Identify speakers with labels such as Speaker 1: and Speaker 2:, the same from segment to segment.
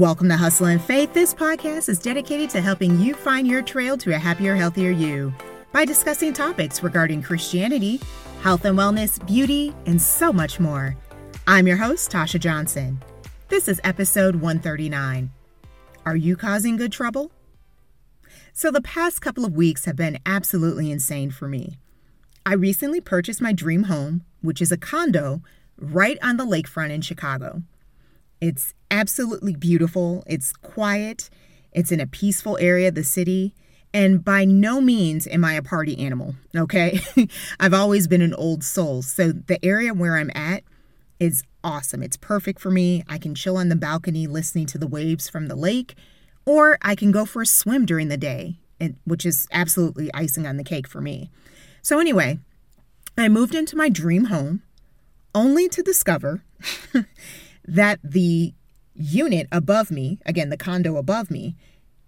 Speaker 1: Welcome to Hustle and Faith. This podcast is dedicated to helping you find your trail to a happier, healthier you by discussing topics regarding Christianity, health and wellness, beauty, and so much more. I'm your host, Tasha Johnson. This is episode 139. Are you causing good trouble? So, the past couple of weeks have been absolutely insane for me. I recently purchased my dream home, which is a condo right on the lakefront in Chicago. It's absolutely beautiful, it's quiet, it's in a peaceful area of the city, and by no means am I a party animal, okay? I've always been an old soul, so the area where I'm at is awesome. It's perfect for me. I can chill on the balcony listening to the waves from the lake, or I can go for a swim during the day, which is absolutely icing on the cake for me. So, anyway, I moved into my dream home only to discover that the unit above me, again, the condo above me,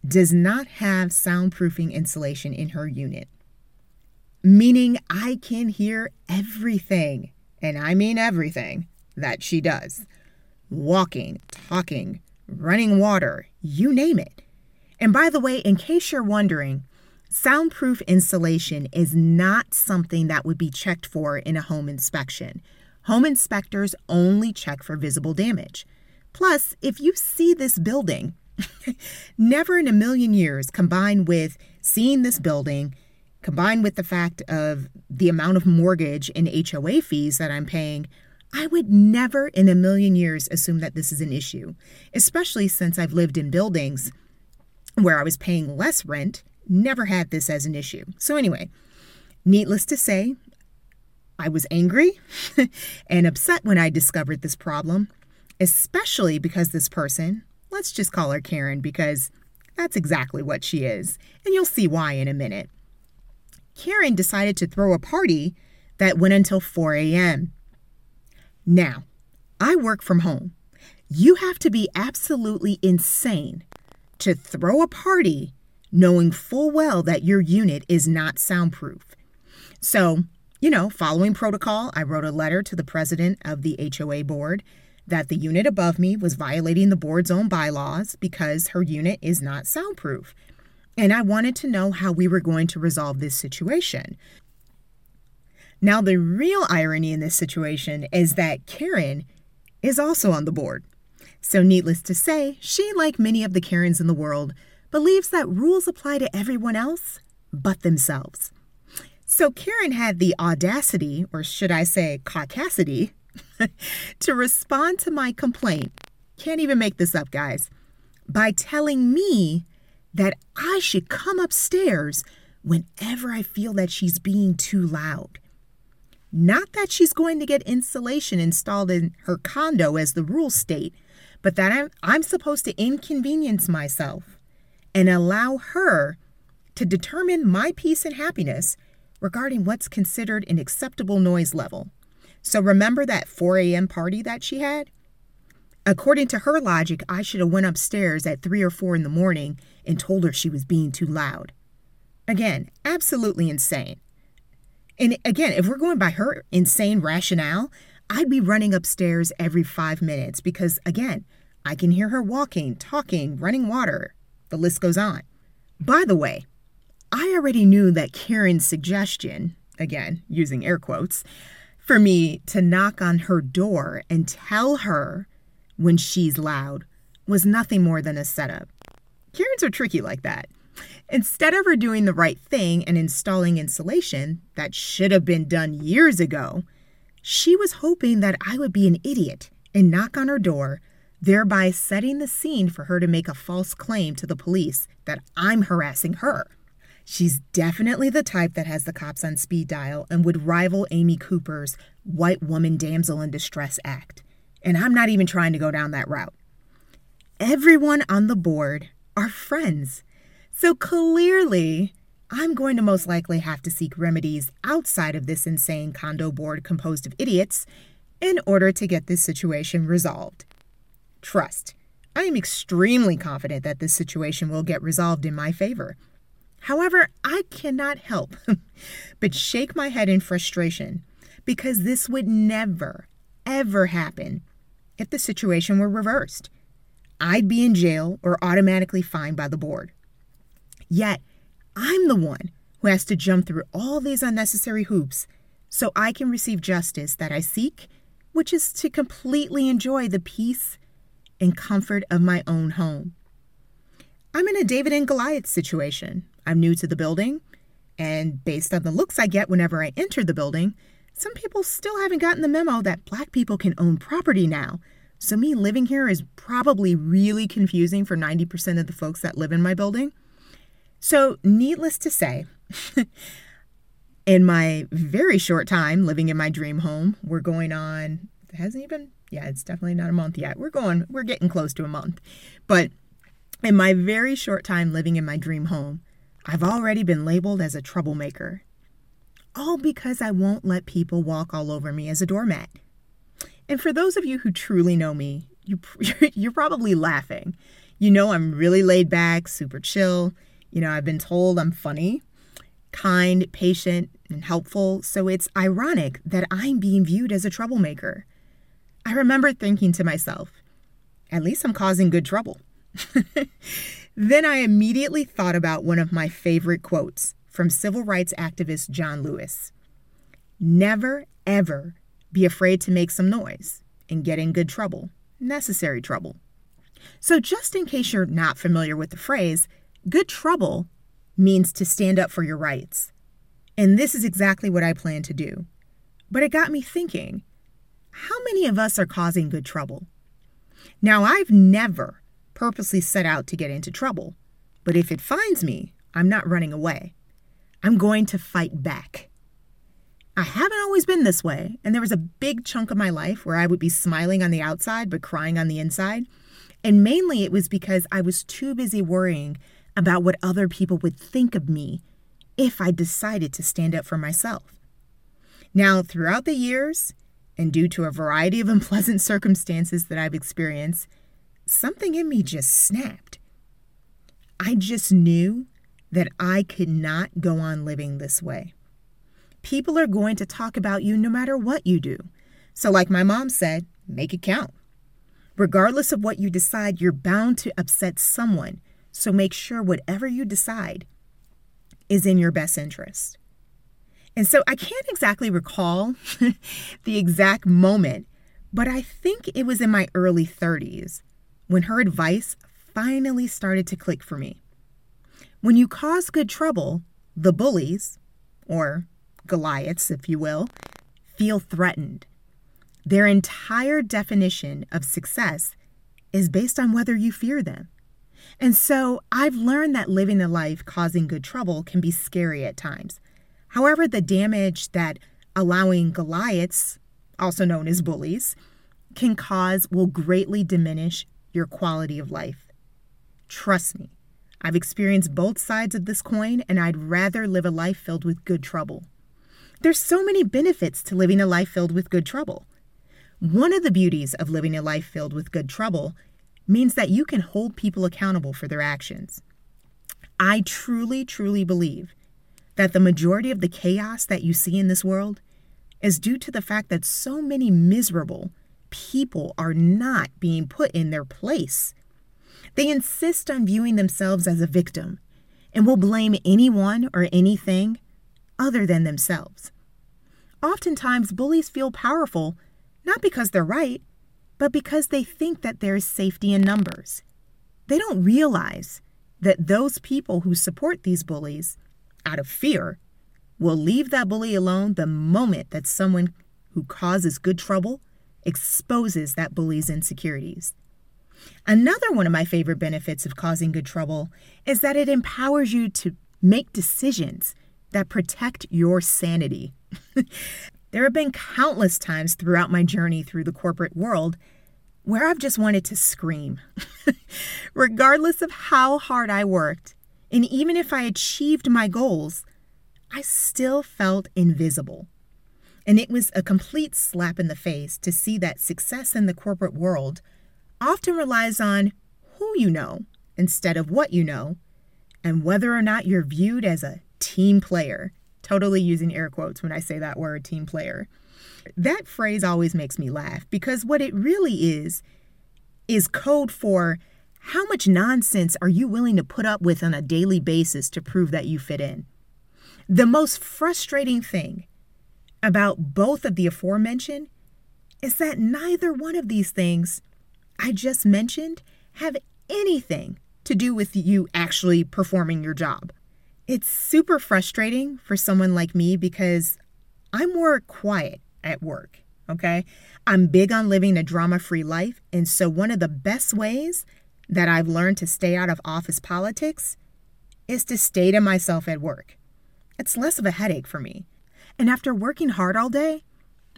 Speaker 1: does not have soundproofing insulation in her unit. Meaning I can hear everything, and I mean everything, that she does walking, talking, running water, you name it. And by the way, in case you're wondering, soundproof insulation is not something that would be checked for in a home inspection. Home inspectors only check for visible damage. Plus, if you see this building, never in a million years, combined with seeing this building, combined with the fact of the amount of mortgage and HOA fees that I'm paying, I would never in a million years assume that this is an issue, especially since I've lived in buildings where I was paying less rent, never had this as an issue. So, anyway, needless to say, I was angry and upset when I discovered this problem, especially because this person, let's just call her Karen because that's exactly what she is, and you'll see why in a minute. Karen decided to throw a party that went until 4 a.m. Now, I work from home. You have to be absolutely insane to throw a party knowing full well that your unit is not soundproof. So, you know, following protocol, I wrote a letter to the president of the HOA board that the unit above me was violating the board's own bylaws because her unit is not soundproof. And I wanted to know how we were going to resolve this situation. Now, the real irony in this situation is that Karen is also on the board. So, needless to say, she, like many of the Karens in the world, believes that rules apply to everyone else but themselves. So, Karen had the audacity, or should I say, caucasity, to respond to my complaint. Can't even make this up, guys, by telling me that I should come upstairs whenever I feel that she's being too loud. Not that she's going to get insulation installed in her condo as the rules state, but that I'm, I'm supposed to inconvenience myself and allow her to determine my peace and happiness regarding what's considered an acceptable noise level. So remember that 4 a.m. party that she had? According to her logic, I should have went upstairs at 3 or 4 in the morning and told her she was being too loud. Again, absolutely insane. And again, if we're going by her insane rationale, I'd be running upstairs every five minutes because, again, I can hear her walking, talking, running water. The list goes on. By the way, I already knew that Karen's suggestion, again, using air quotes, for me to knock on her door and tell her when she's loud was nothing more than a setup. Karens are tricky like that. Instead of her doing the right thing and installing insulation that should have been done years ago, she was hoping that I would be an idiot and knock on her door, thereby setting the scene for her to make a false claim to the police that I'm harassing her. She's definitely the type that has the cops on speed dial and would rival Amy Cooper's White Woman Damsel in Distress Act. And I'm not even trying to go down that route. Everyone on the board are friends. So clearly, I'm going to most likely have to seek remedies outside of this insane condo board composed of idiots in order to get this situation resolved. Trust, I am extremely confident that this situation will get resolved in my favor. However, I cannot help but shake my head in frustration because this would never, ever happen if the situation were reversed. I'd be in jail or automatically fined by the board. Yet, I'm the one who has to jump through all these unnecessary hoops so I can receive justice that I seek, which is to completely enjoy the peace and comfort of my own home. I'm in a David and Goliath situation. I'm new to the building, and based on the looks I get whenever I enter the building, some people still haven't gotten the memo that black people can own property now. So, me living here is probably really confusing for 90% of the folks that live in my building. So, needless to say, in my very short time living in my dream home, we're going on, it hasn't even, yeah, it's definitely not a month yet. We're going, we're getting close to a month. But in my very short time living in my dream home, I've already been labeled as a troublemaker. All because I won't let people walk all over me as a doormat. And for those of you who truly know me, you, you're probably laughing. You know, I'm really laid back, super chill. You know, I've been told I'm funny, kind, patient, and helpful. So it's ironic that I'm being viewed as a troublemaker. I remember thinking to myself, at least I'm causing good trouble. then I immediately thought about one of my favorite quotes from civil rights activist John Lewis Never, ever be afraid to make some noise and get in good trouble, necessary trouble. So, just in case you're not familiar with the phrase, good trouble means to stand up for your rights. And this is exactly what I plan to do. But it got me thinking how many of us are causing good trouble? Now, I've never purposely set out to get into trouble. But if it finds me, I'm not running away. I'm going to fight back. I haven't always been this way, and there was a big chunk of my life where I would be smiling on the outside but crying on the inside. And mainly it was because I was too busy worrying about what other people would think of me if I decided to stand up for myself. Now, throughout the years, and due to a variety of unpleasant circumstances that I've experienced, something in me just snapped. I just knew that I could not go on living this way. People are going to talk about you no matter what you do. So, like my mom said, make it count. Regardless of what you decide, you're bound to upset someone. So, make sure whatever you decide is in your best interest. And so, I can't exactly recall the exact moment, but I think it was in my early 30s when her advice finally started to click for me. When you cause good trouble, the bullies, or Goliaths, if you will, feel threatened. Their entire definition of success is based on whether you fear them. And so I've learned that living a life causing good trouble can be scary at times. However, the damage that allowing Goliaths, also known as bullies, can cause will greatly diminish your quality of life. Trust me, I've experienced both sides of this coin, and I'd rather live a life filled with good trouble. There's so many benefits to living a life filled with good trouble. One of the beauties of living a life filled with good trouble means that you can hold people accountable for their actions. I truly, truly believe that the majority of the chaos that you see in this world is due to the fact that so many miserable, people are not being put in their place. They insist on viewing themselves as a victim and will blame anyone or anything other than themselves. Oftentimes, bullies feel powerful not because they're right, but because they think that there is safety in numbers. They don't realize that those people who support these bullies, out of fear, will leave that bully alone the moment that someone who causes good trouble exposes that bully's insecurities. Another one of my favorite benefits of causing good trouble is that it empowers you to make decisions that protect your sanity. there have been countless times throughout my journey through the corporate world where I've just wanted to scream. Regardless of how hard I worked, and even if I achieved my goals, I still felt invisible. And it was a complete slap in the face to see that success in the corporate world often relies on who you know instead of what you know, and whether or not you're viewed as a team player. Totally using air quotes when I say that word, team player. That phrase always makes me laugh because what it really is, is code for How much nonsense are you willing to put up with on a daily basis to prove that you fit in? The most frustrating thing about both of the aforementioned is that neither one of these things I just mentioned have anything to do with you actually performing your job. It's super frustrating for someone like me because I'm more quiet at work, okay? I'm big on living a drama free life. And so, one of the best ways that I've learned to stay out of office politics is to stay to myself at work. It's less of a headache for me. And after working hard all day,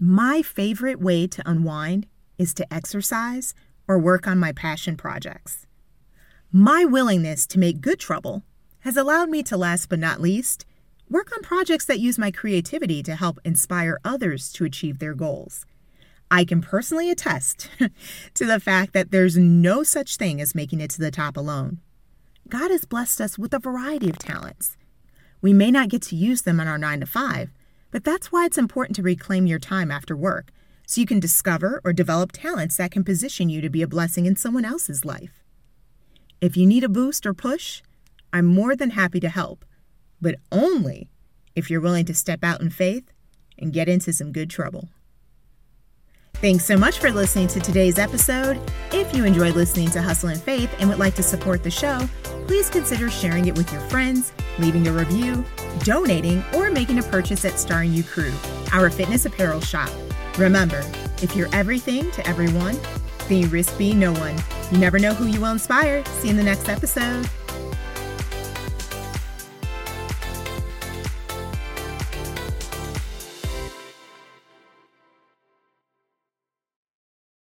Speaker 1: my favorite way to unwind is to exercise or work on my passion projects. My willingness to make good trouble has allowed me to, last but not least, work on projects that use my creativity to help inspire others to achieve their goals. I can personally attest to the fact that there's no such thing as making it to the top alone. God has blessed us with a variety of talents. We may not get to use them in our 9 to 5, but that's why it's important to reclaim your time after work so you can discover or develop talents that can position you to be a blessing in someone else's life. If you need a boost or push, I'm more than happy to help, but only if you're willing to step out in faith and get into some good trouble. Thanks so much for listening to today's episode. If you enjoyed listening to Hustle and Faith and would like to support the show, please consider sharing it with your friends, leaving a review, donating, or making a purchase at Starring You Crew, our fitness apparel shop. Remember, if you're everything to everyone, then you risk being no one. You never know who you will inspire. See you in the next episode.